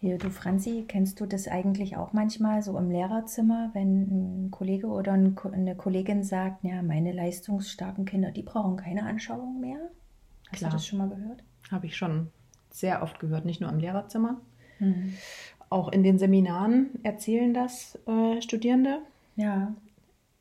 Hier, du Franzi, kennst du das eigentlich auch manchmal so im Lehrerzimmer, wenn ein Kollege oder eine Kollegin sagt, ja, meine leistungsstarken Kinder, die brauchen keine Anschauung mehr? Hast Klar. du das schon mal gehört? Habe ich schon sehr oft gehört, nicht nur im Lehrerzimmer. Auch in den Seminaren erzählen das äh, Studierende. Ja,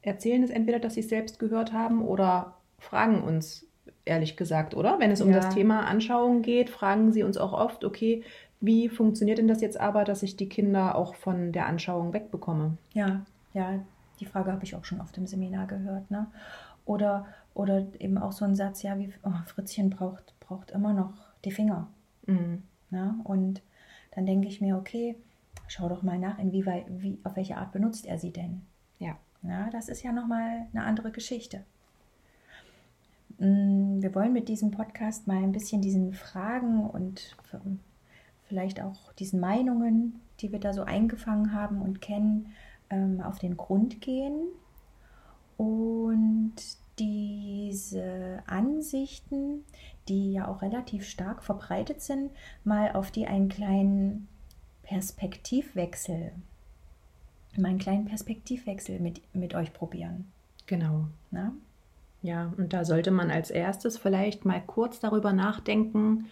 Erzählen es entweder, dass sie es selbst gehört haben oder fragen uns, ehrlich gesagt, oder? Wenn es um Ja. das Thema Anschauung geht, fragen sie uns auch oft, okay, wie funktioniert denn das jetzt aber, dass ich die Kinder auch von der Anschauung wegbekomme? ja, ja, die Frage habe ich auch schon oft im Seminar gehört, ne? Oder, oder eben auch so ein Satz, ja, wie oh, Fritzchen braucht, braucht immer noch die Finger. Mhm. Ne? Und dann denke ich mir, okay, schau doch mal nach, inwieweit, wie, auf welche Art benutzt er sie denn? Ja. Na, das ist ja nochmal eine andere Geschichte. Mm, Wir wollen mit diesem Podcast mal ein bisschen diesen Fragen und vielleicht auch diesen Meinungen, die wir da so eingefangen haben und kennen, ähm, auf den Grund gehen und diese Ansichten, die ja auch relativ stark verbreitet sind, mal auf die einen kleinen Perspektivwechsel, mal einen kleinen Perspektivwechsel mit, mit euch probieren. Genau. Ne? Ja, und da sollte man als erstes vielleicht mal kurz darüber nachdenken,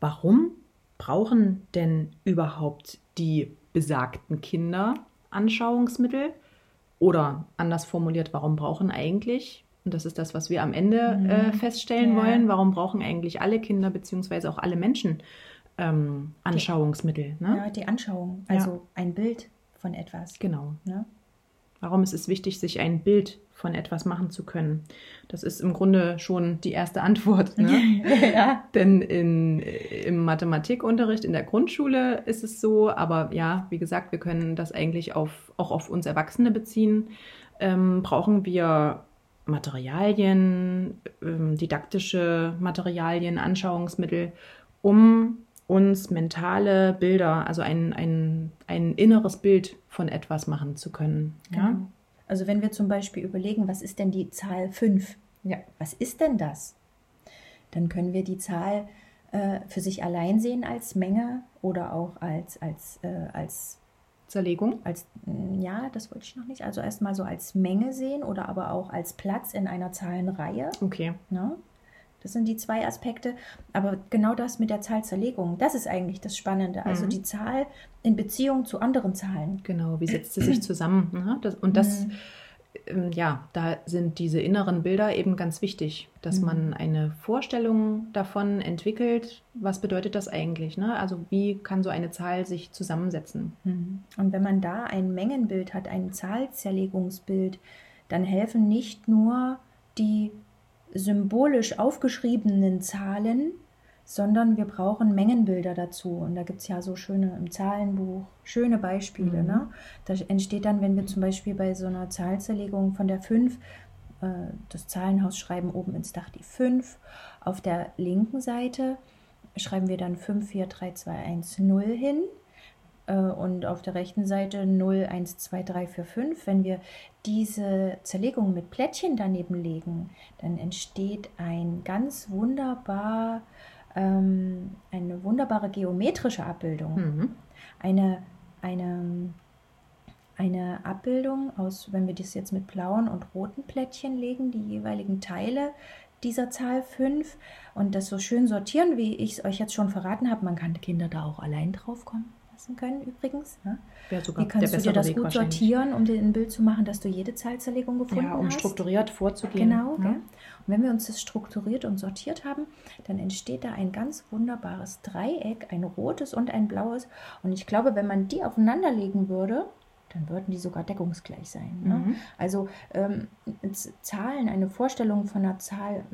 warum brauchen denn überhaupt die besagten Kinder Anschauungsmittel? Oder anders formuliert, warum brauchen eigentlich, und das ist das, was wir am Ende Mhm. äh, feststellen Ja. wollen, warum brauchen eigentlich alle Kinder beziehungsweise auch alle Menschen ähm, Anschauungsmittel? Ne? Ja, die Anschauung, Ja. also ein Bild von etwas. Genau. Ne? Warum ist es wichtig, sich ein Bild von etwas machen zu können? Das ist im Grunde schon die erste Antwort. Ne? ja. Denn in, im Mathematikunterricht in der Grundschule ist es so, aber ja, wie gesagt, wir können das eigentlich auf, auch auf uns Erwachsene beziehen. Ähm, brauchen wir Materialien, ähm, didaktische Materialien, Anschauungsmittel, um uns mentale Bilder, also ein, ein, ein inneres Bild von etwas machen zu können. Ja? Genau. Also wenn wir zum Beispiel überlegen, was ist denn die Zahl 5? Ja. Was ist denn das? Dann können wir die Zahl äh, für sich allein sehen als Menge oder auch als, als, äh, als, Zerlegung. als, mm, ja, das wollte ich noch nicht, also erstmal so als Menge sehen oder aber auch als Platz in einer Zahlenreihe. Okay. Ne? Das sind die zwei Aspekte. Aber genau das mit der Zahlzerlegung, das ist eigentlich das Spannende. Also Mhm. die Zahl in Beziehung zu anderen Zahlen. Genau, wie setzt sie sich zusammen? Ne? Das, und das, Mhm. ähm, ja, da sind diese inneren Bilder eben ganz wichtig, dass Mhm. man eine Vorstellung davon entwickelt, was bedeutet das eigentlich? Ne? Also wie kann so eine Zahl sich zusammensetzen? Mhm. Und wenn man da ein Mengenbild hat, ein Zahlzerlegungsbild, dann helfen nicht nur die symbolisch aufgeschriebenen Zahlen, sondern wir brauchen Mengenbilder dazu. Und da gibt es ja so schöne im Zahlenbuch, schöne Beispiele. Mhm. Ne? Da entsteht dann, wenn wir zum Beispiel bei so einer Zahlzerlegung von der 5 äh, das Zahlenhaus schreiben oben ins Dach die 5. Auf der linken Seite schreiben wir dann 5, 4, 3, 2, 1, 0 hin. Äh, Und auf der rechten Seite 0, 1, 2, 3, 4, 5. Wenn wir diese Zerlegung mit Plättchen daneben legen, dann entsteht ein ganz wunderbar, ähm, eine wunderbare geometrische Abbildung. Mhm. Eine, eine, eine Abbildung aus, wenn wir das jetzt mit blauen und roten Plättchen legen, die jeweiligen Teile dieser Zahl 5 und das so schön sortieren, wie ich es euch jetzt schon verraten habe. Man kann Kinder da auch allein drauf kommen lassen können, übrigens. Ne? Sogar Wie kannst du dir das Weg gut sortieren, um dir ein Bild zu machen, dass du jede Zahlzerlegung gefunden Ja, um hast? strukturiert vorzugehen. Genau, ne? gell? Und wenn wir uns das strukturiert und sortiert haben, dann entsteht da ein ganz wunderbares Dreieck, ein rotes und ein blaues. Und ich glaube, wenn man die aufeinander legen würde, dann würden die sogar deckungsgleich sein. Ne? Mhm. Also ähm, Zahlen, eine Vorstellung von einer Zahl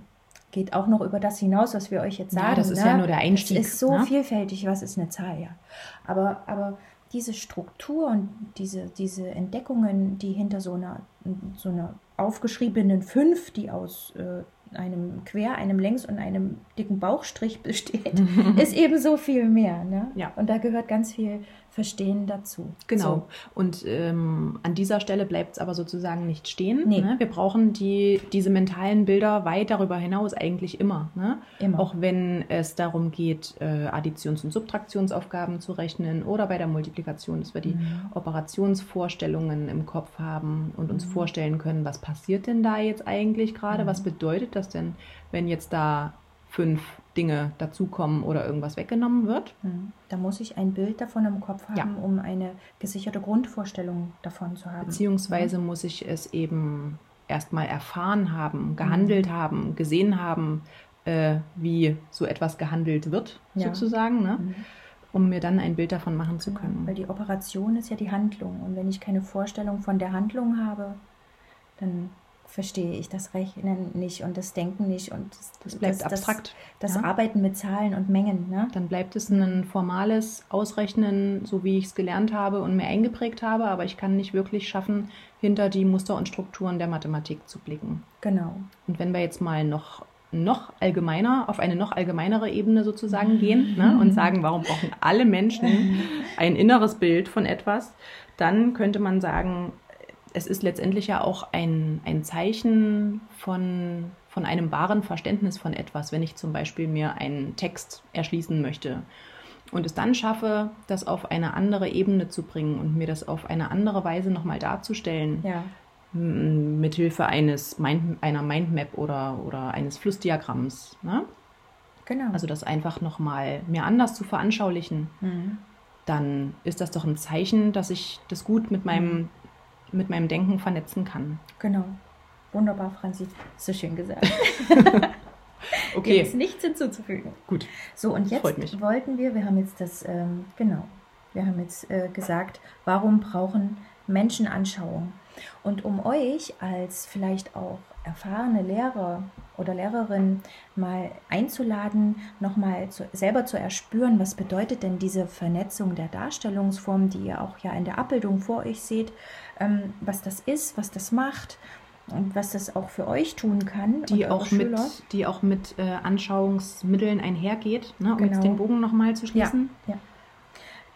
geht auch noch über das hinaus, was wir euch jetzt Ja, sagen. das ist ne? ja nur der Einstieg, Es ist so ne? vielfältig, was ist eine Zahl, ja. Aber, aber diese Struktur und diese, diese Entdeckungen, die hinter so einer, so einer aufgeschriebenen 5, die aus äh, einem Quer-, einem Längs- und einem dicken Bauchstrich besteht, ist eben so viel mehr. Ne? Ja. Und da gehört ganz viel Verstehen dazu. Genau. So. Und ähm, an dieser Stelle bleibt es aber sozusagen nicht stehen. Nee. Ne? Wir brauchen die, diese mentalen Bilder weit darüber hinaus eigentlich immer. Ne? Immer. Auch wenn es darum geht, äh, Additions- und Subtraktionsaufgaben zu rechnen oder bei der Multiplikation, dass wir die Mhm. Operationsvorstellungen im Kopf haben und uns vorstellen können, was passiert denn da jetzt eigentlich gerade? Mhm. Was bedeutet das denn, wenn jetzt da fünf Dinge dazukommen oder irgendwas weggenommen wird? Hm. Da muss ich ein Bild davon im Kopf haben, Ja. um eine gesicherte Grundvorstellung davon zu haben. Beziehungsweise muss ich es eben erstmal erfahren haben, gehandelt Mhm. haben, gesehen haben, äh, wie so etwas gehandelt wird, Ja. sozusagen, ne? Mhm. um mir dann ein Bild davon machen zu können. Weil die Operation ist ja die Handlung. Und wenn ich keine Vorstellung von der Handlung habe, dann verstehe ich das Rechnen nicht und das Denken nicht und das, Das bleibt abstrakt. Das, ja. Arbeiten mit Zahlen und Mengen. Ne? Dann bleibt es ein formales Ausrechnen, so wie ich es gelernt habe und mir eingeprägt habe, aber ich kann nicht wirklich schaffen, hinter die Muster und Strukturen der Mathematik zu blicken. Genau. Und wenn wir jetzt mal noch, noch allgemeiner, auf eine noch allgemeinere Ebene sozusagen gehen ne, und sagen, warum brauchen alle Menschen ein inneres Bild von etwas, dann könnte man sagen, es ist letztendlich ja auch ein, ein Zeichen von, von einem wahren Verständnis von etwas, wenn ich zum Beispiel mir einen Text erschließen möchte und es dann schaffe, das auf eine andere Ebene zu bringen und mir das auf eine andere Weise nochmal darzustellen, Ja. mithilfe eines Mind, einer Mindmap oder, oder eines Flussdiagramms. Ne? Genau. Also das einfach nochmal mir anders zu veranschaulichen, Mhm. dann ist das doch ein Zeichen, dass ich das gut mit meinem, mit meinem Denken vernetzen kann. Genau. Wunderbar, Franzi. So schön gesagt. Dem Okay, ist nichts hinzuzufügen. gut. So, und jetzt wollten wir, wir haben jetzt das, ähm, genau, wir haben jetzt äh, gesagt, warum brauchen Menschen Anschauung? Und um euch als vielleicht auch erfahrene Lehrer oder Lehrerin mal einzuladen, nochmal zu, selber zu erspüren, was bedeutet denn diese Vernetzung der Darstellungsform, die ihr auch ja in der Abbildung vor euch seht, ähm, was das ist, was das macht und was das auch für euch tun kann. Die auch, mit, die auch mit äh, Anschauungsmitteln einhergeht, ne, um Genau. jetzt den Bogen nochmal zu schließen. Ja.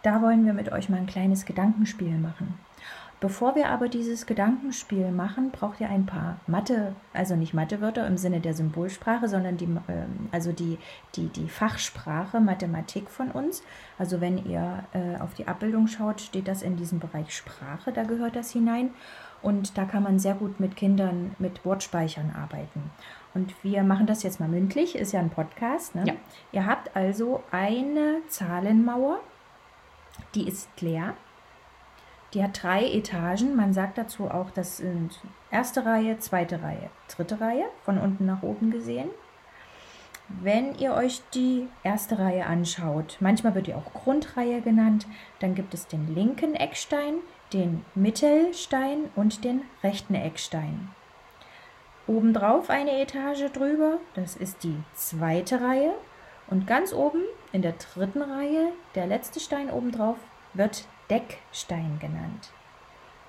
Da wollen wir mit euch mal ein kleines Gedankenspiel machen. Bevor wir aber dieses Gedankenspiel machen, braucht ihr ein paar Mathe, also nicht Mathewörter im Sinne der Symbolsprache, sondern die, ähm, also die, die, die Fachsprache Mathematik von uns. Also wenn ihr äh, auf die Abbildung schaut, steht das in diesem Bereich Sprache, da gehört das hinein. Und da kann man sehr gut mit Kindern mit Wortspeichern arbeiten. Und wir machen das jetzt mal mündlich, ist ja ein Podcast. Ne? Ja. Ihr habt also eine Zahlenmauer, die ist leer. Die hat drei Etagen. Man sagt dazu auch, das sind erste Reihe, zweite Reihe, dritte Reihe, von unten nach oben gesehen. Wenn ihr euch die erste Reihe anschaut, manchmal wird die auch Grundreihe genannt, dann gibt es den linken Eckstein, den Mittelstein und den rechten Eckstein. Obendrauf eine Etage drüber, das ist die zweite Reihe. Und ganz oben in der dritten Reihe, der letzte Stein obendrauf, wird Deckstein genannt.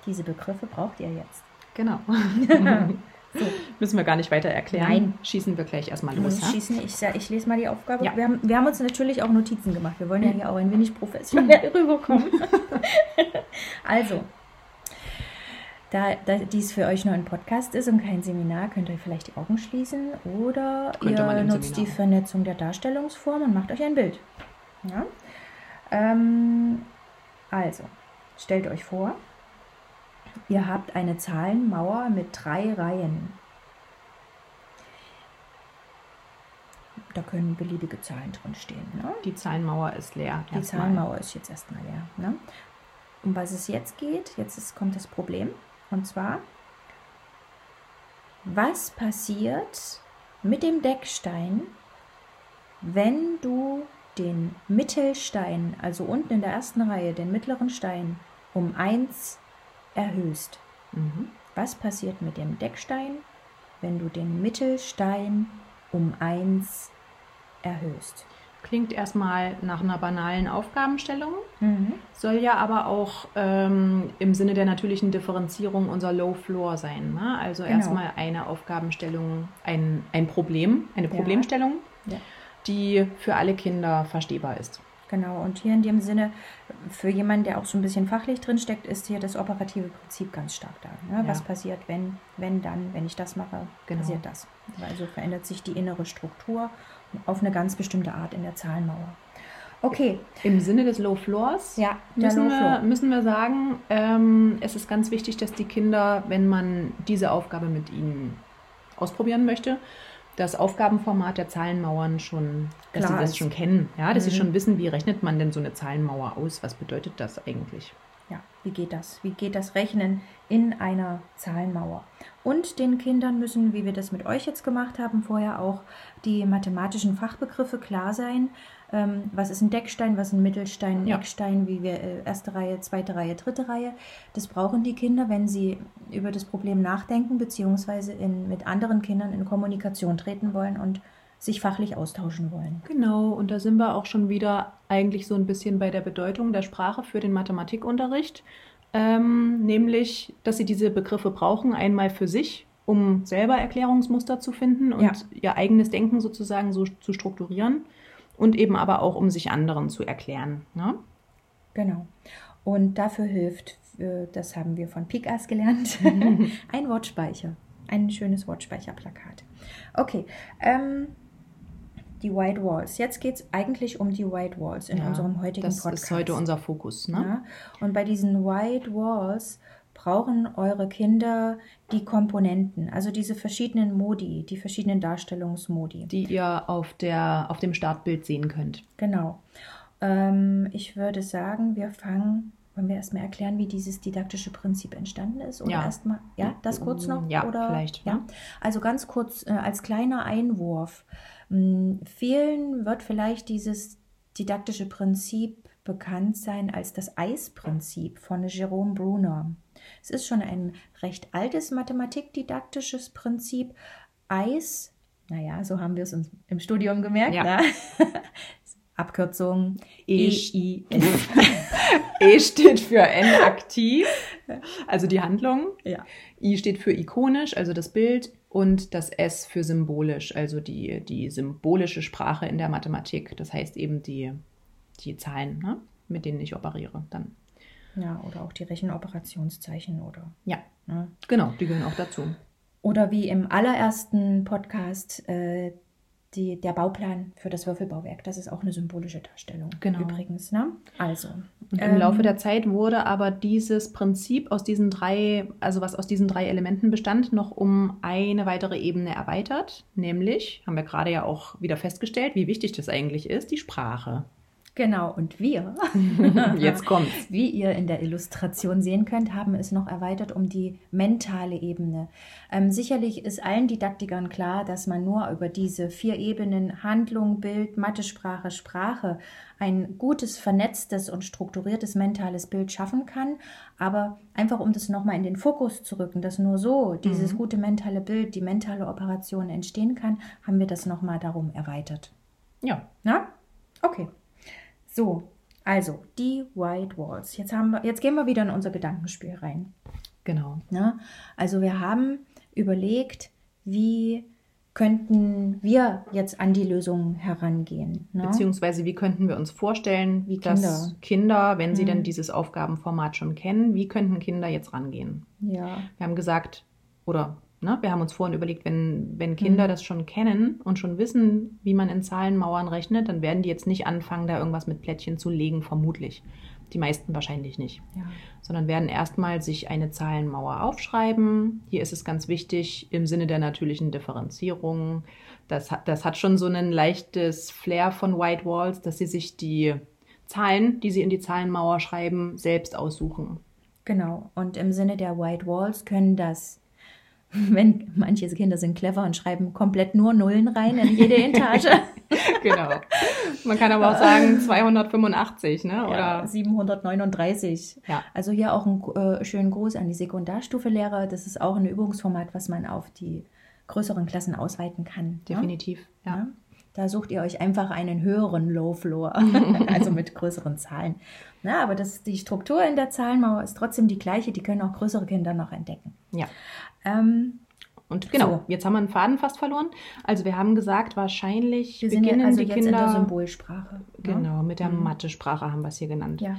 Diese Begriffe braucht ihr jetzt. Genau. So. Müssen wir gar nicht weiter erklären. Nein. Schießen wir gleich erstmal Du los. Ja? schießen. Ich, ich lese mal die Aufgabe. Ja. Wir, haben, wir haben uns natürlich auch Notizen gemacht. Wir wollen ja hier auch ein wenig professionell rüberkommen. also, da, da dies für euch nur ein Podcast ist und kein Seminar, könnt ihr vielleicht die Augen schließen oder Könnte ihr nutzt Seminar. die Vernetzung der Darstellungsform und macht euch ein Bild. Ja? Ähm, also, stellt euch vor, ihr habt eine Zahlenmauer mit drei Reihen. Da können beliebige Zahlen drin stehen. Ne? Die Zahlenmauer ist leer. Die. Zahlenmauer ist jetzt erstmal leer. Ne? Um was es jetzt geht, jetzt ist, kommt das Problem. Und zwar, was passiert mit dem Deckstein, wenn du den Mittelstein, also unten in der ersten Reihe, den mittleren Stein, um 1 erhöhst? Mhm. Was passiert mit dem Deckstein, wenn du den Mittelstein um 1 erhöhst? klingt erstmal nach einer banalen Aufgabenstellung, Mhm. soll ja aber auch ähm, im Sinne der natürlichen Differenzierung unser Low Floor sein. Ne? Also Genau. erstmal eine Aufgabenstellung, ein, ein Problem, eine Ja. Problemstellung, Ja. Die für alle Kinder verstehbar ist. Genau, und hier in dem Sinne, für jemanden, der auch so ein bisschen fachlich drinsteckt, ist hier das operative Prinzip ganz stark da. Ne? Ja. Was passiert, wenn, wenn dann, wenn ich das mache, Genau. passiert das. Also verändert sich die innere Struktur auf eine ganz bestimmte Art in der Zahlenmauer. Okay, Im Sinne des Low Floors ja, müssen, Low wir, Floor. müssen wir sagen, ähm, es ist ganz wichtig, dass die Kinder, wenn man diese Aufgabe mit ihnen ausprobieren möchte, das Aufgabenformat der Zahlenmauern schon, dass Klar sie das ist. schon kennen, ja, dass sie Mhm. schon wissen, wie rechnet man denn so eine Zahlenmauer aus? Was bedeutet das eigentlich? Ja, wie geht das? Wie geht das Rechnen in einer Zahlenmauer? Und den Kindern müssen, wie wir das mit euch jetzt gemacht haben, vorher auch die mathematischen Fachbegriffe klar sein. Ähm, was ist ein Deckstein, was ist ein Mittelstein, ein Ja. Eckstein, wie wir äh, erste Reihe, zweite Reihe, dritte Reihe. Das brauchen die Kinder, wenn sie über das Problem nachdenken, beziehungsweise in, mit anderen Kindern in Kommunikation treten wollen und sich fachlich austauschen wollen. Genau, und da sind wir auch schon wieder eigentlich so ein bisschen bei der Bedeutung der Sprache für den Mathematikunterricht. Ähm, nämlich, dass sie diese Begriffe brauchen, einmal für sich, um selber Erklärungsmuster zu finden und Ja. ihr eigenes Denken sozusagen so zu strukturieren und eben aber auch, um sich anderen zu erklären. Ne? Genau. Und dafür hilft, äh, das haben wir von Pikas gelernt, ein Wortspeicher. Ein schönes Wortspeicherplakat. Okay. Ähm, die White Walls. Jetzt geht es eigentlich um die White Walls in Ja, unserem heutigen das Podcast. ist heute unser Fokus. Ne? Ja? Und bei diesen White Walls brauchen eure Kinder die Komponenten, also diese verschiedenen Modi, die verschiedenen Darstellungsmodi. Die ihr auf, der, auf dem Startbild sehen könnt. Genau. Ähm, ich würde sagen, wir fangen, wollen wir erstmal erklären, wie dieses didaktische Prinzip entstanden ist? Oder Ja. erstmal, ja, das kurz noch? Ja, oder, vielleicht, Ja. ja. Also ganz kurz äh, als kleiner Einwurf. Mh, vielen wird vielleicht dieses didaktische Prinzip bekannt sein als das Eisprinzip von Jerome Bruner. Es ist schon ein recht altes mathematikdidaktisches Prinzip. Eis, naja, so haben wir es uns im Studium gemerkt. Ja. Ne? Abkürzung E- E-I-S. E steht für N aktiv, also die Handlung. Ja. I steht für ikonisch, also das Bild. Und das S für symbolisch, also die, die symbolische Sprache in der Mathematik. Das heißt eben die, die Zahlen, ne, mit denen ich operiere dann. Ja, oder auch die Rechenoperationszeichen oder. Ja, Ne? genau, die gehören auch dazu. Oder wie im allerersten Podcast äh, die, der Bauplan für das Würfelbauwerk. Das ist auch eine symbolische Darstellung. Genau. Übrigens, ne? Also. Und im Laufe der Zeit wurde aber dieses Prinzip aus diesen drei, also was aus diesen drei Elementen bestand, noch um eine weitere Ebene erweitert. Nämlich, haben wir gerade ja auch wieder festgestellt, wie wichtig das eigentlich ist, die Sprache. Genau, und wir, Jetzt kommt's. wie ihr in der Illustration sehen könnt, haben es noch erweitert um die mentale Ebene. Ähm, sicherlich ist allen Didaktikern klar, dass man nur über diese vier Ebenen Handlung, Bild, Mathesprache, Sprache ein gutes, vernetztes und strukturiertes mentales Bild schaffen kann. Aber einfach um das nochmal in den Fokus zu rücken, dass nur so dieses gute mentale Bild, die mentale Operation entstehen kann, haben wir das nochmal darum erweitert. Ja, Na? Okay. So, also die White Walls. Jetzt, haben wir, jetzt gehen wir wieder in unser Gedankenspiel rein. genau. Ne? Also wir haben überlegt, wie könnten wir jetzt an die Lösung herangehen. Ne? Beziehungsweise, wie könnten wir uns vorstellen, Wie dass Kinder. Kinder, wenn sie Mhm. denn dieses Aufgabenformat schon kennen, wie könnten Kinder jetzt rangehen? ja, Wir haben gesagt, oder ne, wir haben uns vorhin überlegt, wenn, wenn Kinder Mhm. das schon kennen und schon wissen, wie man in Zahlenmauern rechnet, dann werden die jetzt nicht anfangen, da irgendwas mit Plättchen zu legen, vermutlich. Die meisten wahrscheinlich nicht. ja. Sondern werden erstmal sich eine Zahlenmauer aufschreiben. Hier ist es ganz wichtig im Sinne der natürlichen Differenzierung. Das das hat schon so ein leichtes Flair von White Walls, dass sie sich die Zahlen, die sie in die Zahlenmauer schreiben, selbst aussuchen. Genau. Und im Sinne der White Walls können das, wenn manche Kinder sind clever und schreiben komplett nur Nullen rein in jede Etage. genau. Man kann aber auch sagen 285, ne? Ja, Oder 739. Ja. Also hier auch einen äh, schönen Gruß an die Sekundarstufe-Lehrer. Das ist auch ein Übungsformat, was man auf die größeren Klassen ausweiten kann. ne? definitiv. Ja. Ja. Da sucht ihr euch einfach einen höheren Low Floor, also mit größeren Zahlen. Na, aber das, die Struktur in der Zahlenmauer ist trotzdem die gleiche, die können auch größere Kinder noch entdecken. Ja. Ähm, Und genau, So. jetzt haben wir einen Faden fast verloren. Also wir haben gesagt, wahrscheinlich wir beginnen also die jetzt in der Kinder Symbolsprache. ne? genau mit der Mathe-Sprache haben wir es hier genannt. Ja.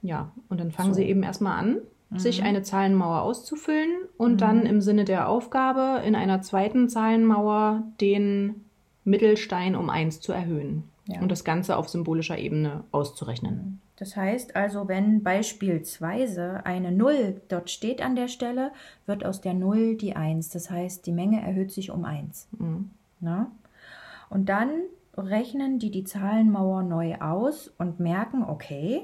Ja, und dann fangen So. sie eben erstmal an, Mhm. sich eine Zahlenmauer auszufüllen und dann im Sinne der Aufgabe in einer zweiten Zahlenmauer den Mittelstein um eins zu erhöhen Ja. und das Ganze auf symbolischer Ebene auszurechnen. Das heißt also, wenn beispielsweise eine 0 dort steht an der Stelle, wird aus der 0 die 1. Das heißt, die Menge erhöht sich um 1. Mhm. Und dann rechnen die die Zahlenmauer neu aus und merken, okay,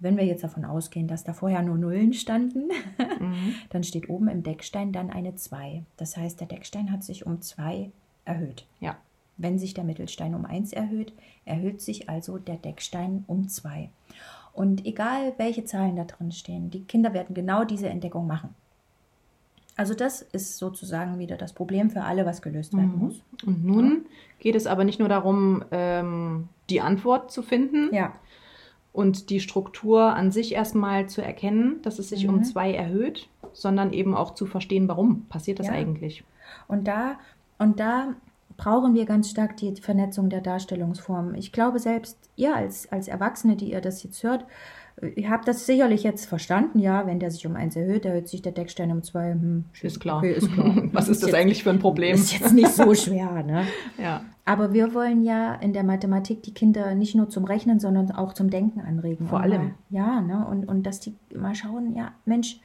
wenn wir jetzt davon ausgehen, dass da vorher nur Nullen standen, Mhm. dann steht oben im Deckstein dann eine 2. Das heißt, der Deckstein hat sich um 2 erhöht. Ja, Wenn sich der Mittelstein um 1 erhöht, erhöht sich also der Deckstein um 2. Und egal welche Zahlen da drin stehen, die Kinder werden genau diese Entdeckung machen. Also das ist sozusagen wieder das Problem für alle, was gelöst werden Mhm. muss. Und nun geht es aber nicht nur darum, ähm, die Antwort zu finden Ja, und die Struktur an sich erstmal zu erkennen, dass es sich Mhm. um zwei erhöht, sondern eben auch zu verstehen, warum passiert das Ja. eigentlich. und da, und da brauchen wir ganz stark die Vernetzung der Darstellungsformen. Ich glaube, selbst ihr als, als Erwachsene, die ihr das jetzt hört, äh, ihr habt das sicherlich jetzt verstanden. Ja, wenn der sich um 1 erhöht, erhöht sich der Deckstein um 2. Hm, Ist klar. Okay, ist klar. Was ist das jetzt, eigentlich für ein Problem? Ist jetzt nicht so schwer, ne? Ja, Aber wir wollen ja in der Mathematik die Kinder nicht nur zum Rechnen, sondern auch zum Denken anregen. Vor allem. Mal, ja, ne? Und, und dass die mal schauen, ja, Mensch,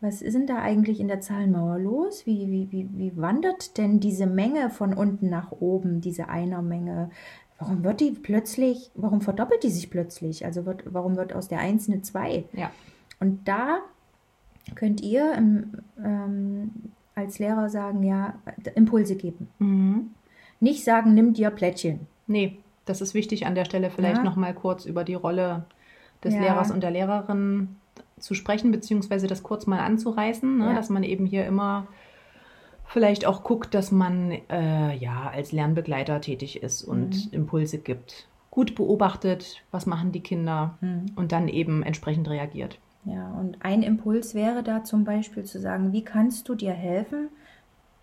was ist denn da eigentlich in der Zahlenmauer los? Wie, wie, wie, wie wandert denn diese Menge von unten nach oben, diese Einermenge? Warum wird die plötzlich, warum verdoppelt die sich plötzlich? Also wird, warum wird aus der 1 eine 2? ja. Und da könnt ihr ähm, ähm, als Lehrer sagen, ja, Impulse geben. Mhm. Nicht sagen, nimm dir Plättchen. Nee, das ist wichtig an der Stelle vielleicht Ja. noch mal kurz über die Rolle des Ja. Lehrers und der Lehrerin zu sprechen, beziehungsweise das kurz mal anzureißen, ne? Ja. dass man eben hier immer vielleicht auch guckt, dass man äh, ja als Lernbegleiter tätig ist und Impulse gibt. Gut beobachtet, was machen die Kinder und dann eben entsprechend reagiert. Ja, und ein Impuls wäre da zum Beispiel zu sagen, wie kannst du dir helfen,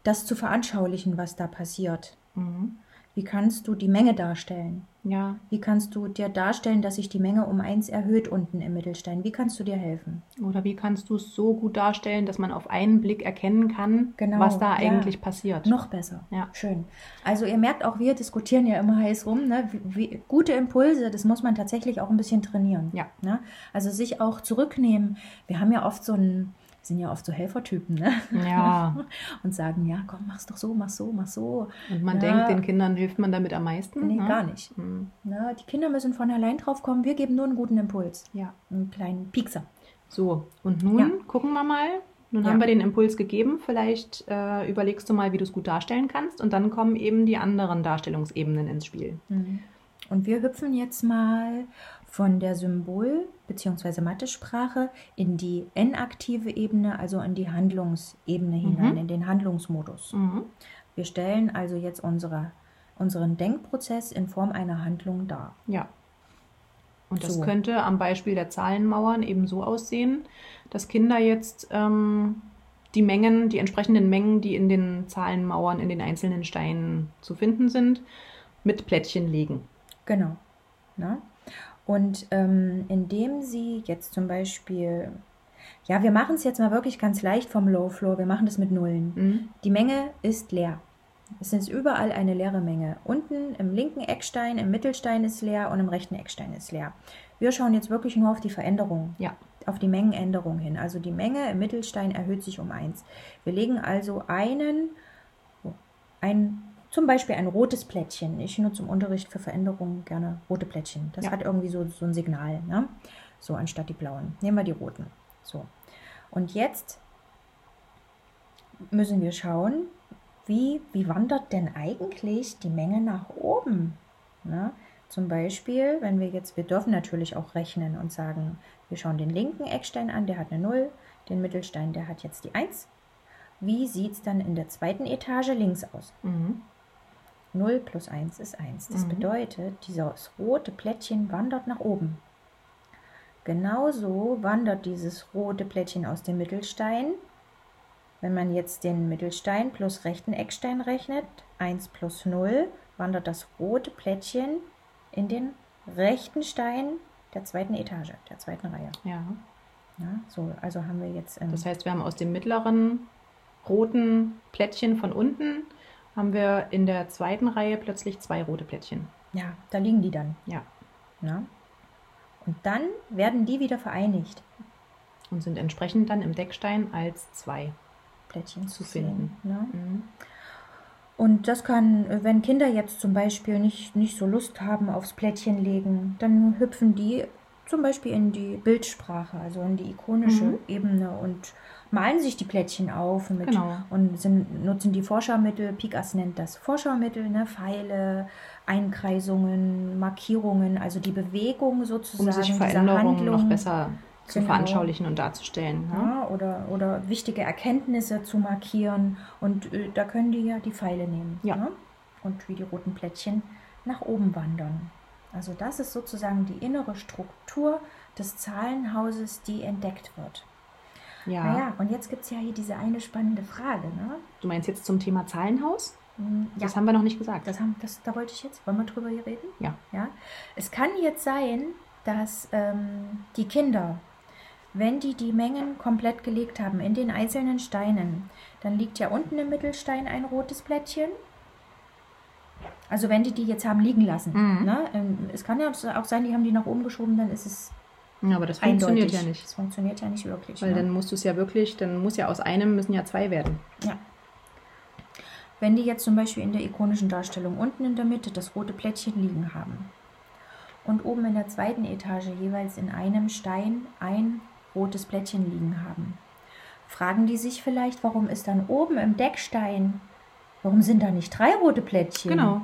das zu veranschaulichen, was da passiert? Mhm. Wie kannst du die Menge darstellen? Ja, Wie kannst du dir darstellen, dass sich die Menge um eins erhöht unten im Mittelstein? Wie kannst du dir helfen? oder wie kannst du es so gut darstellen, dass man auf einen Blick erkennen kann, Genau, was da ja. eigentlich passiert? Noch besser. Ja. Schön. Also ihr merkt auch, wir diskutieren ja immer heiß rum. Ne? Wie, wie, gute Impulse, das muss man tatsächlich auch ein bisschen trainieren. Ja. Ne? Also sich auch zurücknehmen. Wir haben ja oft so ein, sind ja oft so Helfertypen, ne? Ja. Und sagen, ja, komm, mach's doch so, mach's so, mach's so. Und man Ja. denkt, den Kindern hilft man damit am meisten. Nee, ne? gar nicht. Hm. Ne? Die Kinder müssen von allein drauf kommen. Wir geben nur einen guten Impuls. Ja. Einen kleinen Piekser. So, und nun Ja. gucken wir mal. Nun Ja. haben wir den Impuls gegeben. Vielleicht äh, überlegst du mal, wie du es gut darstellen kannst. Und dann kommen eben die anderen Darstellungsebenen ins Spiel. Und wir hüpfen jetzt mal von der Symbol- bzw. Mathe-Sprache in die N-aktive Ebene, also in die Handlungsebene hinein, in den Handlungsmodus. Mhm. Wir stellen also jetzt unsere, unseren Denkprozess in Form einer Handlung dar. Ja. Und das So. könnte am Beispiel der Zahlenmauern eben so aussehen, dass Kinder jetzt ähm, die Mengen, die entsprechenden Mengen, die in den Zahlenmauern, in den einzelnen Steinen zu finden sind, mit Plättchen legen. Genau. Ne? Und ähm, indem Sie jetzt zum Beispiel, ja, wir machen es jetzt mal wirklich ganz leicht vom Low Floor, wir machen das mit Nullen. Mhm. Die Menge ist leer. Es ist überall eine leere Menge. Unten im linken Eckstein, im Mittelstein ist leer und im rechten Eckstein ist leer. Wir schauen jetzt wirklich nur auf die Veränderung, Ja. auf die Mengenänderung hin. Also die Menge im Mittelstein erhöht sich um 1. Wir legen also einen, ein, zum Beispiel ein rotes Plättchen. Ich nutze im Unterricht für Veränderungen gerne rote Plättchen. Das Ja. hat irgendwie so, so ein Signal. Ne? So anstatt die blauen. Nehmen wir die roten. So. Und jetzt müssen wir schauen, wie, wie wandert denn eigentlich die Menge nach oben? Ne? Zum Beispiel, wenn wir jetzt, wir dürfen natürlich auch rechnen und sagen, wir schauen den linken Eckstein an, der hat eine 0, den Mittelstein, der hat jetzt die 1. Wie sieht es dann in der zweiten Etage links aus? Mhm. 0 plus 1 ist 1. Das Mhm. bedeutet, dieses rote Plättchen wandert nach oben. Genauso wandert dieses rote Plättchen aus dem Mittelstein. Wenn man jetzt den Mittelstein plus rechten Eckstein rechnet, 1 plus 0, wandert das rote Plättchen in den rechten Stein der zweiten Etage, der zweiten Reihe. Ja. Ja, so, also haben wir jetzt ähm, Das heißt, wir haben aus dem mittleren roten Plättchen von unten, haben wir in der zweiten Reihe plötzlich zwei rote Plättchen. ja, da liegen die dann. Ja. Ne? Und dann werden die wieder vereinigt. Und sind entsprechend dann im Deckstein als zwei. Plättchen Zu finden. Ne? Mhm. Und das kann, wenn Kinder jetzt zum Beispiel nicht, nicht so Lust haben aufs Plättchen legen, dann hüpfen die zum Beispiel in die Bildsprache, also in die ikonische Mhm. Ebene und malen sich die Plättchen auf mit, Genau. und sind, nutzen die Vorschaumittel. Pikas nennt das Vorschaumittel, ne? Pfeile, Einkreisungen, Markierungen, also die Bewegung sozusagen. Um sich Veränderungen noch besser zu Genau. veranschaulichen und darzustellen. Ne? Ja, oder, oder wichtige Erkenntnisse zu markieren. Und äh, da können die ja die Pfeile nehmen. Ja. Ne? Und wie die roten Plättchen nach oben wandern. Also das ist sozusagen die innere Struktur des Zahlenhauses, die entdeckt wird. Ja. Naja, und jetzt gibt es ja hier diese eine spannende Frage. Ne? Du meinst jetzt zum Thema Zahlenhaus? Hm, Ja, Das haben wir noch nicht gesagt. das haben, das, da wollte ich jetzt, wollen wir drüber hier reden? Ja. ja. Es kann jetzt sein, dass ähm, die Kinder, wenn die die Mengen komplett gelegt haben in den einzelnen Steinen, dann liegt ja unten im Mittelstein ein rotes Plättchen. Also wenn die die jetzt haben liegen lassen. Mhm. Ne? Ähm, Es kann ja auch sein, die haben die nach oben geschoben, dann ist es Ja, aber das funktioniert eindeutig. ja nicht. Das funktioniert ja nicht wirklich. Weil ne? dann musst du es ja wirklich, dann muss ja aus einem müssen ja zwei werden. Ja. Wenn die jetzt zum Beispiel in der ikonischen Darstellung unten in der Mitte das rote Plättchen liegen haben und oben in der zweiten Etage jeweils in einem Stein ein rotes Plättchen liegen haben, fragen die sich vielleicht, warum ist dann oben im Deckstein, warum sind da nicht drei rote Plättchen? Genau.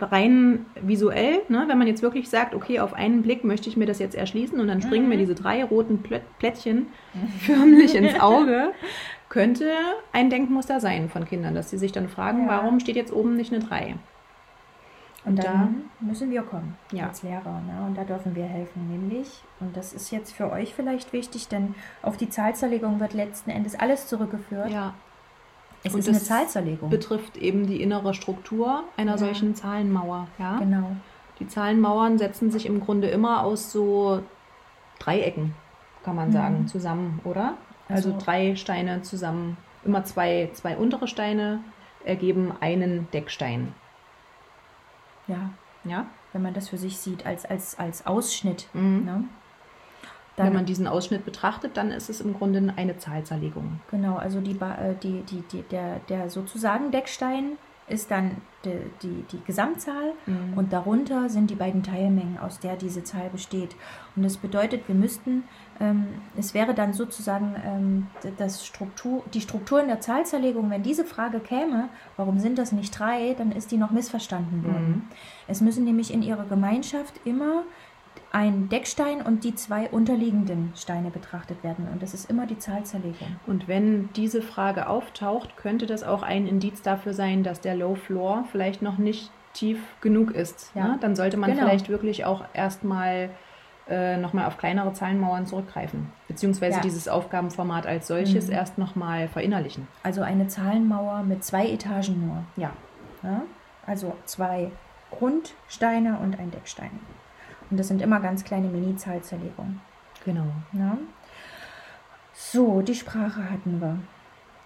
Rein visuell, ne, wenn man jetzt wirklich sagt, okay, auf einen Blick möchte ich mir das jetzt erschließen und dann springen Mhm. mir diese drei roten Plä Plättchen förmlich ins Auge, könnte ein Denkmuster sein von Kindern, dass sie sich dann fragen, Ja. warum steht jetzt oben nicht eine 3? Und Und dann müssen wir kommen Ja. als Lehrer. Ne? Und da dürfen wir helfen, nämlich, und das ist jetzt für euch vielleicht wichtig, denn auf die Zahlzerlegung wird letzten Endes alles zurückgeführt. Ja, Es Und ist eine das Zahlzerlegung. betrifft eben die innere Struktur einer Ja. solchen Zahlenmauer. Ja? Genau. Die Zahlenmauern setzen sich im Grunde immer aus so Dreiecken, kann man Mhm. sagen, zusammen, oder? Also, Also- drei Steine zusammen. Immer zwei, zwei untere Steine ergeben einen Deckstein. Ja, Ja? wenn man das für sich sieht, als, als, als Ausschnitt. Mhm. Ne? Wenn Dann, man diesen Ausschnitt betrachtet, dann ist es im Grunde eine Zahlzerlegung. genau, also die, äh, die, die, die, der, der sozusagen Deckstein ist dann die, die, die Gesamtzahl Mhm. und darunter sind die beiden Teilmengen, aus der diese Zahl besteht. Und das bedeutet, wir müssten, ähm, es wäre dann sozusagen ähm, das Struktur, die Struktur in der Zahlzerlegung, wenn diese Frage käme, warum sind das nicht drei, dann ist die noch missverstanden worden. Mhm. Es müssen nämlich in ihrer Gemeinschaft immer ein Deckstein und die zwei unterliegenden Steine betrachtet werden. Und das ist immer die Zahlzerlegung. Und wenn diese Frage auftaucht, könnte das auch ein Indiz dafür sein, dass der Low Floor vielleicht noch nicht tief genug ist. Ja. Ne? Dann sollte man Genau. vielleicht wirklich auch erstmal äh, nochmal auf kleinere Zahlenmauern zurückgreifen. Beziehungsweise Ja. dieses Aufgabenformat als solches Mhm. erst nochmal verinnerlichen. Also eine Zahlenmauer mit zwei Etagen nur. Ja. Ja? Also zwei Grundsteine und ein Deckstein. Und das sind immer ganz kleine Mini-Zahlzerlegungen. Genau. Ja? So, die Sprache hatten wir.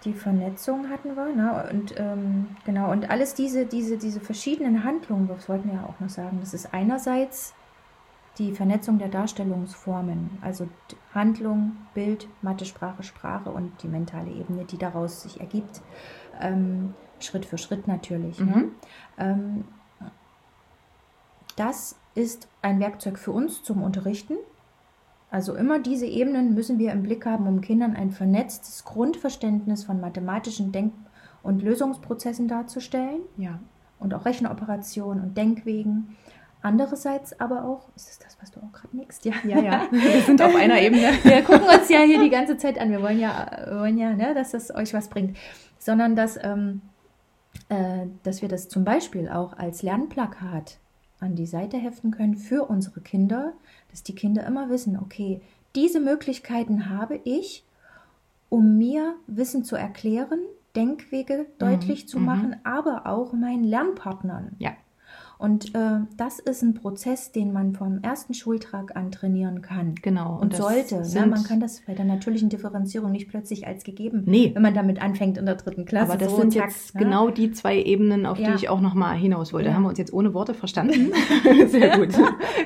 Die Vernetzung hatten wir, ne? Und ähm, genau, und alles diese, diese, diese verschiedenen Handlungen, das wollten wir ja auch noch sagen, das ist einerseits die Vernetzung der Darstellungsformen, also Handlung, Bild, Mathe, Sprache, Sprache und die mentale Ebene, die daraus sich ergibt. Ähm, Schritt für Schritt natürlich. Ne? Mhm. Ähm, das ist ein Werkzeug für uns zum Unterrichten. Also immer diese Ebenen müssen wir im Blick haben, um Kindern ein vernetztes Grundverständnis von mathematischen Denk- und Lösungsprozessen darzustellen Ja. und auch Rechenoperationen und Denkwegen. Andererseits aber auch, ist das das, was du auch gerade nickst? Ja, Ja, ja. Wir sind auf einer Ebene. wir gucken uns ja hier die ganze Zeit an. Wir wollen ja, wollen ja ne, dass das euch was bringt. Sondern dass ähm, äh, dass wir das zum Beispiel auch als Lernplakat an die Seite heften können für unsere Kinder, dass die Kinder immer wissen, okay, diese Möglichkeiten habe ich, um mir Wissen zu erklären, Denkwege deutlich Mhm, zu mhm. machen, aber auch meinen Lernpartnern. Ja. Und äh, das ist ein Prozess, den man vom ersten Schultag an trainieren kann. Genau. Und, das sollte. Sind- man kann das bei der natürlichen Differenzierung nicht plötzlich als gegeben, Nee. wenn man damit anfängt in der dritten Klasse. Aber das so, sind zack, jetzt ne? genau die zwei Ebenen, auf Ja. die ich auch noch mal hinaus wollte. Ja. Haben wir uns jetzt ohne Worte verstanden? Sehr gut.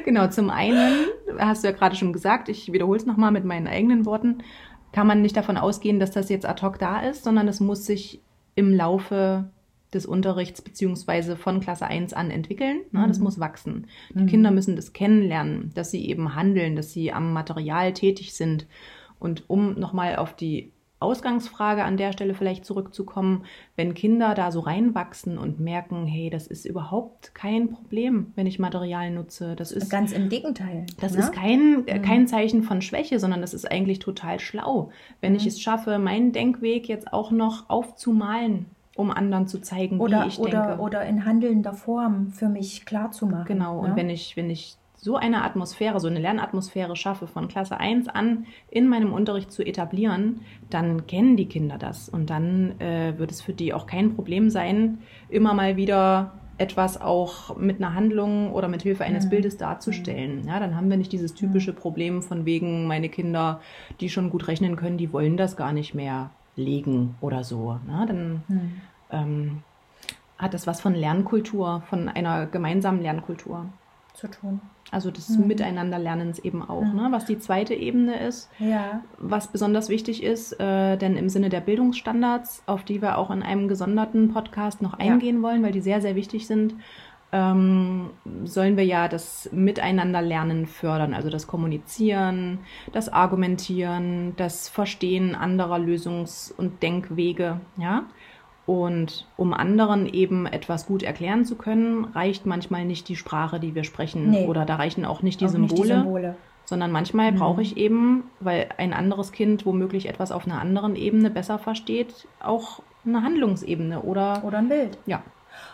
genau, zum einen, hast du ja gerade schon gesagt, ich wiederhole es noch mal mit meinen eigenen Worten, kann man nicht davon ausgehen, dass das jetzt ad hoc da ist, sondern es muss sich im Laufe des Unterrichts beziehungsweise von Klasse 1 an entwickeln. Ne? Das Mhm. muss wachsen. Die Mhm. Kinder müssen das kennenlernen, dass sie eben handeln, dass sie am Material tätig sind. Und um nochmal auf die Ausgangsfrage an der Stelle vielleicht zurückzukommen, wenn Kinder da so reinwachsen und merken, hey, das ist überhaupt kein Problem, wenn ich Material nutze. Das ist, Ganz im Gegenteil. das ne? ist kein, äh, Mhm. kein Zeichen von Schwäche, sondern das ist eigentlich total schlau, wenn ich Mhm. es schaffe, meinen Denkweg jetzt auch noch aufzumalen, um anderen zu zeigen, oder, wie ich oder, denke. oder in handelnder Form für mich klar zu machen. Genau, und wenn ich, wenn ich so eine Atmosphäre, so eine Lernatmosphäre schaffe, von Klasse 1 an in meinem Unterricht zu etablieren, dann kennen die Kinder das. Und dann äh, wird es für die auch kein Problem sein, immer mal wieder etwas auch mit einer Handlung oder mit Hilfe eines Mhm. Bildes darzustellen. Ja, dann haben wir nicht dieses typische Problem von wegen, meine Kinder, die schon gut rechnen können, die wollen das gar nicht mehr legen oder so. Na, dann Hm. ähm, hat das was von Lernkultur, von einer gemeinsamen Lernkultur. zu tun. Also des Mhm. Miteinanderlernens eben auch. Mhm. Ne? Was die zweite Ebene ist, Ja, was besonders wichtig ist, äh, denn im Sinne der Bildungsstandards, auf die wir auch in einem gesonderten Podcast noch Ja. eingehen wollen, weil die sehr, sehr wichtig sind, ähm, sollen wir ja das Miteinanderlernen fördern, also das Kommunizieren, das Argumentieren, das Verstehen anderer Lösungs- und Denkwege, ja. Und um anderen eben etwas gut erklären zu können, reicht manchmal nicht die Sprache, die wir sprechen. Nee. Oder da reichen auch nicht die, auch Symbole, nicht die Symbole. sondern manchmal Mhm. brauche ich eben, weil ein anderes Kind womöglich etwas auf einer anderen Ebene besser versteht, auch eine Handlungsebene oder Oder ein Bild. ja.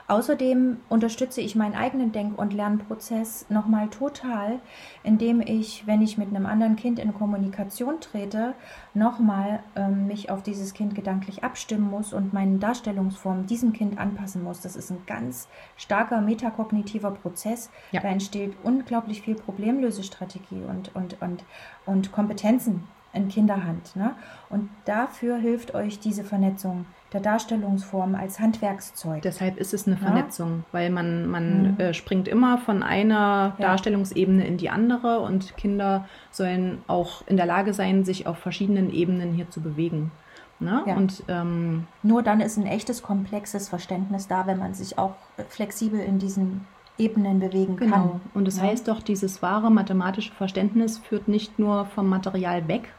Außerdem unterstütze ich meinen eigenen Denk- und Lernprozess nochmal total, indem ich, wenn ich mit einem anderen Kind in Kommunikation trete, nochmal ähm, mich auf dieses Kind gedanklich abstimmen muss und meine Darstellungsform diesem Kind anpassen muss. Das ist ein ganz starker metakognitiver Prozess. Ja. Da entsteht unglaublich viel Problemlösestrategie und, und, und, und Kompetenzen in Kinderhand. Ne? Und dafür hilft euch diese Vernetzung der Darstellungsform als Handwerkszeug. Deshalb ist es eine Ja. Vernetzung, weil man, man Mhm. äh, springt immer von einer Ja. Darstellungsebene in die andere und Kinder sollen auch in der Lage sein, sich auf verschiedenen Ebenen hier zu bewegen. Ne? Ja. Und ähm, Nur dann ist ein echtes, komplexes Verständnis da, wenn man sich auch flexibel in diesen Ebenen bewegen Genau. kann. Und das Ja. heißt doch, dieses wahre mathematische Verständnis führt nicht nur vom Material weg.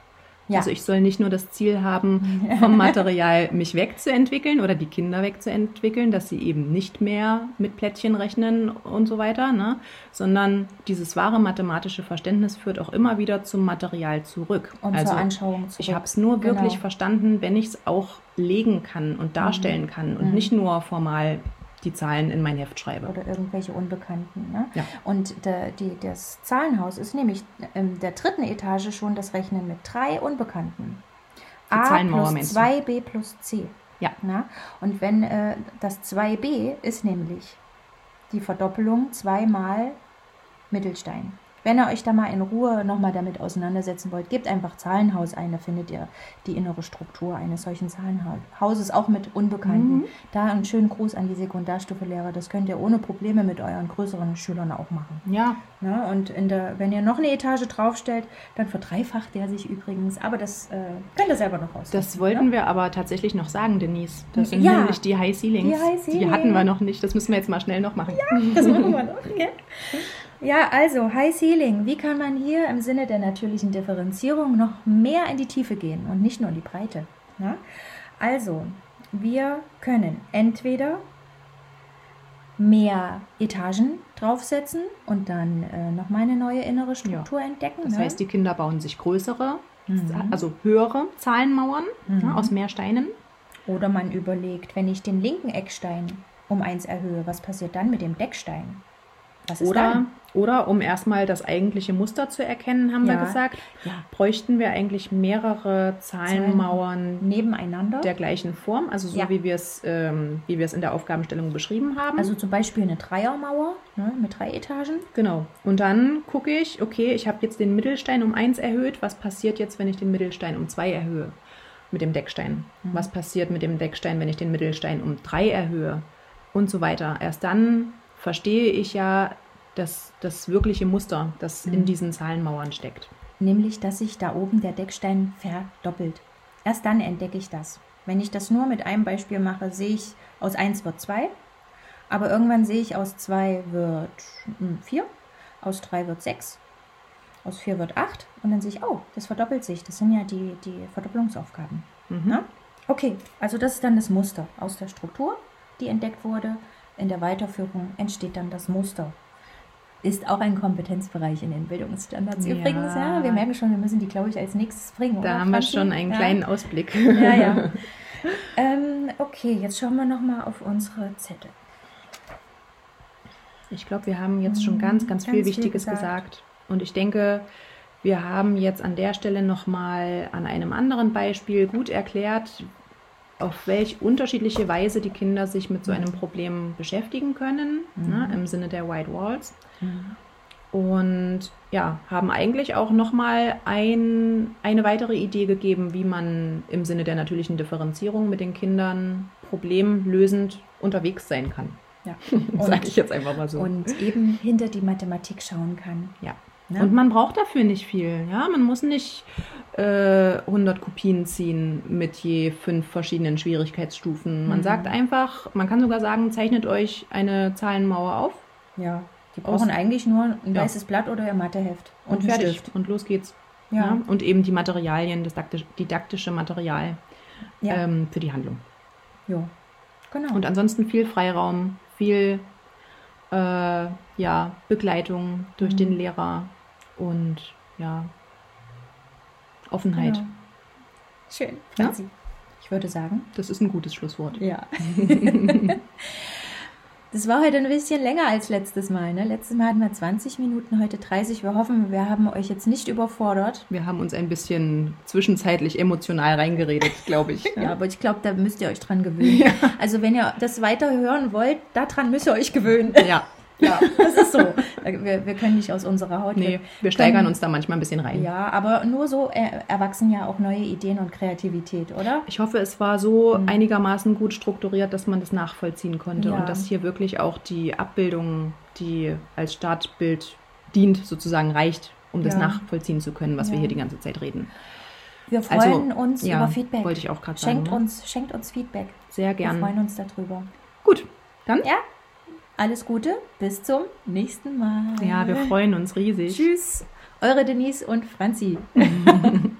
Ja. Also ich soll nicht nur das Ziel haben, vom Material mich wegzuentwickeln oder die Kinder wegzuentwickeln, dass sie eben nicht mehr mit Plättchen rechnen und so weiter, ne? sondern dieses wahre mathematische Verständnis führt auch immer wieder zum Material zurück. Und also zur Anschauung zurück. ich habe es nur wirklich Genau. verstanden, wenn ich es auch legen kann und darstellen kann und Mhm. nicht nur formal die Zahlen in mein Heft schreibe. Oder irgendwelche Unbekannten. Ne? Ja. Und der, die, das Zahlenhaus ist nämlich in der dritten Etage schon das Rechnen mit drei Unbekannten. Die A plus meinst du? 2b plus c. Ja. Na? Und wenn äh, das 2b ist nämlich die Verdoppelung zweimal Mittelstein. Wenn ihr euch da mal in Ruhe nochmal damit auseinandersetzen wollt, gebt einfach Zahlenhaus ein, da findet ihr die innere Struktur eines solchen Zahlenhauses, auch mit Unbekannten. Mhm. Da einen schönen Gruß an die Sekundarstufe-Lehrer, das könnt ihr ohne Probleme mit euren größeren Schülern auch machen. Ja, Ne? Und in der, wenn ihr noch eine Etage draufstellt, dann verdreifacht der sich übrigens, aber das äh, könnt ihr selber noch aus. Das wollten wir aber tatsächlich noch sagen, Denise. Das sind Ja. nämlich die High Ceilings. Die High Die Ceiling. hatten wir noch nicht. Das müssen wir jetzt mal schnell noch machen. Das machen wir noch, gell? Ja, also High Ceiling. Wie kann man hier im Sinne der natürlichen Differenzierung noch mehr in die Tiefe gehen und nicht nur in die Breite? Ja? Also, wir können entweder mehr Etagen draufsetzen und dann äh, nochmal eine neue innere Struktur entdecken. Das ne? heißt, die Kinder bauen sich größere, Mhm. also höhere Zahlenmauern Mhm. ne, aus mehr Steinen. Oder man überlegt, wenn ich den linken Eckstein um eins erhöhe, was passiert dann mit dem Deckstein? Was ist oder, dann? Oder um erstmal das eigentliche Muster zu erkennen, haben ja. wir gesagt, ja. bräuchten wir eigentlich mehrere Zahlenmauern Zahlen nebeneinander der gleichen Form, also so ja. wie wir es ähm, wie wir es in der Aufgabenstellung beschrieben haben. Also zum Beispiel eine Dreiermauer ne, mit drei Etagen. Genau. Und dann gucke ich, okay, ich habe jetzt den Mittelstein um eins erhöht. Was passiert jetzt, wenn ich den Mittelstein um zwei erhöhe? Mit dem Deckstein. Mhm. Was passiert mit dem Deckstein, wenn ich den Mittelstein um drei erhöhe? Und so weiter. Erst dann verstehe ich ja das, das wirkliche Muster, das mhm. in diesen Zahlenmauern steckt. Nämlich, dass sich da oben der Deckstein verdoppelt. Erst dann entdecke ich das. Wenn ich das nur mit einem Beispiel mache, sehe ich, aus 1 wird 2, aber irgendwann sehe ich, aus 2 wird 4, hm, aus 3 wird 6, aus 4 wird 8 und dann sehe ich, oh, das verdoppelt sich. Das sind ja die, die Verdopplungsaufgaben. Mhm. Okay, also das ist dann das Muster aus der Struktur, die entdeckt wurde in der Weiterführung entsteht dann das Muster. Ist auch ein Kompetenzbereich in den Bildungsstandards ja. übrigens. Ja, wir merken schon, wir müssen die, glaube ich, als nächstes bringen. Da haben wir schon einen ja. kleinen Ausblick. Ja, ja. ähm, okay, jetzt schauen wir nochmal auf unsere Zettel. Ich glaube, wir haben jetzt schon ganz, ganz, ganz viel Wichtiges viel gesagt. gesagt. Und ich denke, wir haben jetzt an der Stelle nochmal an einem anderen Beispiel gut erklärt, auf welch unterschiedliche Weise die Kinder sich mit so einem Problem beschäftigen können, mhm. ne, im Sinne der White Walls. Mhm. Und ja, haben eigentlich auch nochmal ein, eine weitere Idee gegeben, wie man im Sinne der natürlichen Differenzierung mit den Kindern problemlösend unterwegs sein kann. Ja, sage ich jetzt einfach mal so. Und eben hinter die Mathematik schauen kann. Ja. Ne? Und man braucht dafür nicht viel. Ja, man muss nicht äh, 100 Kopien ziehen mit je fünf verschiedenen Schwierigkeitsstufen. Man mhm. sagt einfach, man kann sogar sagen, zeichnet euch eine Zahlenmauer auf. Ja, die brauchen Aus, eigentlich nur ein weißes ja. Blatt oder ihr Matheheft und, und fertig. Stift. Und los geht's. Ja. ja. Und eben die Materialien, das didaktische Material ja. ähm, für die Handlung. Ja, genau. Und ansonsten viel Freiraum, viel äh, ja, Begleitung durch mhm. den Lehrer und ja, Offenheit. Genau. Schön. Ja? Ich würde sagen. Das ist ein gutes Schlusswort. Ja. das war heute ein bisschen länger als letztes Mal. Ne? Letztes Mal hatten wir 20 Minuten, heute 30. Wir hoffen, wir haben euch jetzt nicht überfordert. Wir haben uns ein bisschen zwischenzeitlich emotional reingeredet, glaube ich. ja, aber ich glaube, da müsst ihr euch dran gewöhnen. Ja. Also wenn ihr das weiter hören wollt, daran müsst ihr euch gewöhnen. Ja. Ja, das ist so. Wir, wir können nicht aus unserer Haut. Nee, wir steigern können, uns da manchmal ein bisschen rein. Ja, aber nur so erwachsen ja auch neue Ideen und Kreativität, oder? Ich hoffe, es war so mhm. einigermaßen gut strukturiert, dass man das nachvollziehen konnte ja. und dass hier wirklich auch die Abbildung, die als Startbild dient, sozusagen reicht, um das nachvollziehen zu können, was ja. wir hier die ganze Zeit reden. Wir freuen also, uns ja, über Feedback. Wollte ich auch gerade sagen. Schenkt ne? uns, schenkt uns Feedback. Sehr gerne. Wir freuen uns darüber. Gut, dann ja. Alles Gute, bis zum nächsten Mal. Ja, wir freuen uns riesig. Tschüss, eure Denise und Franzi.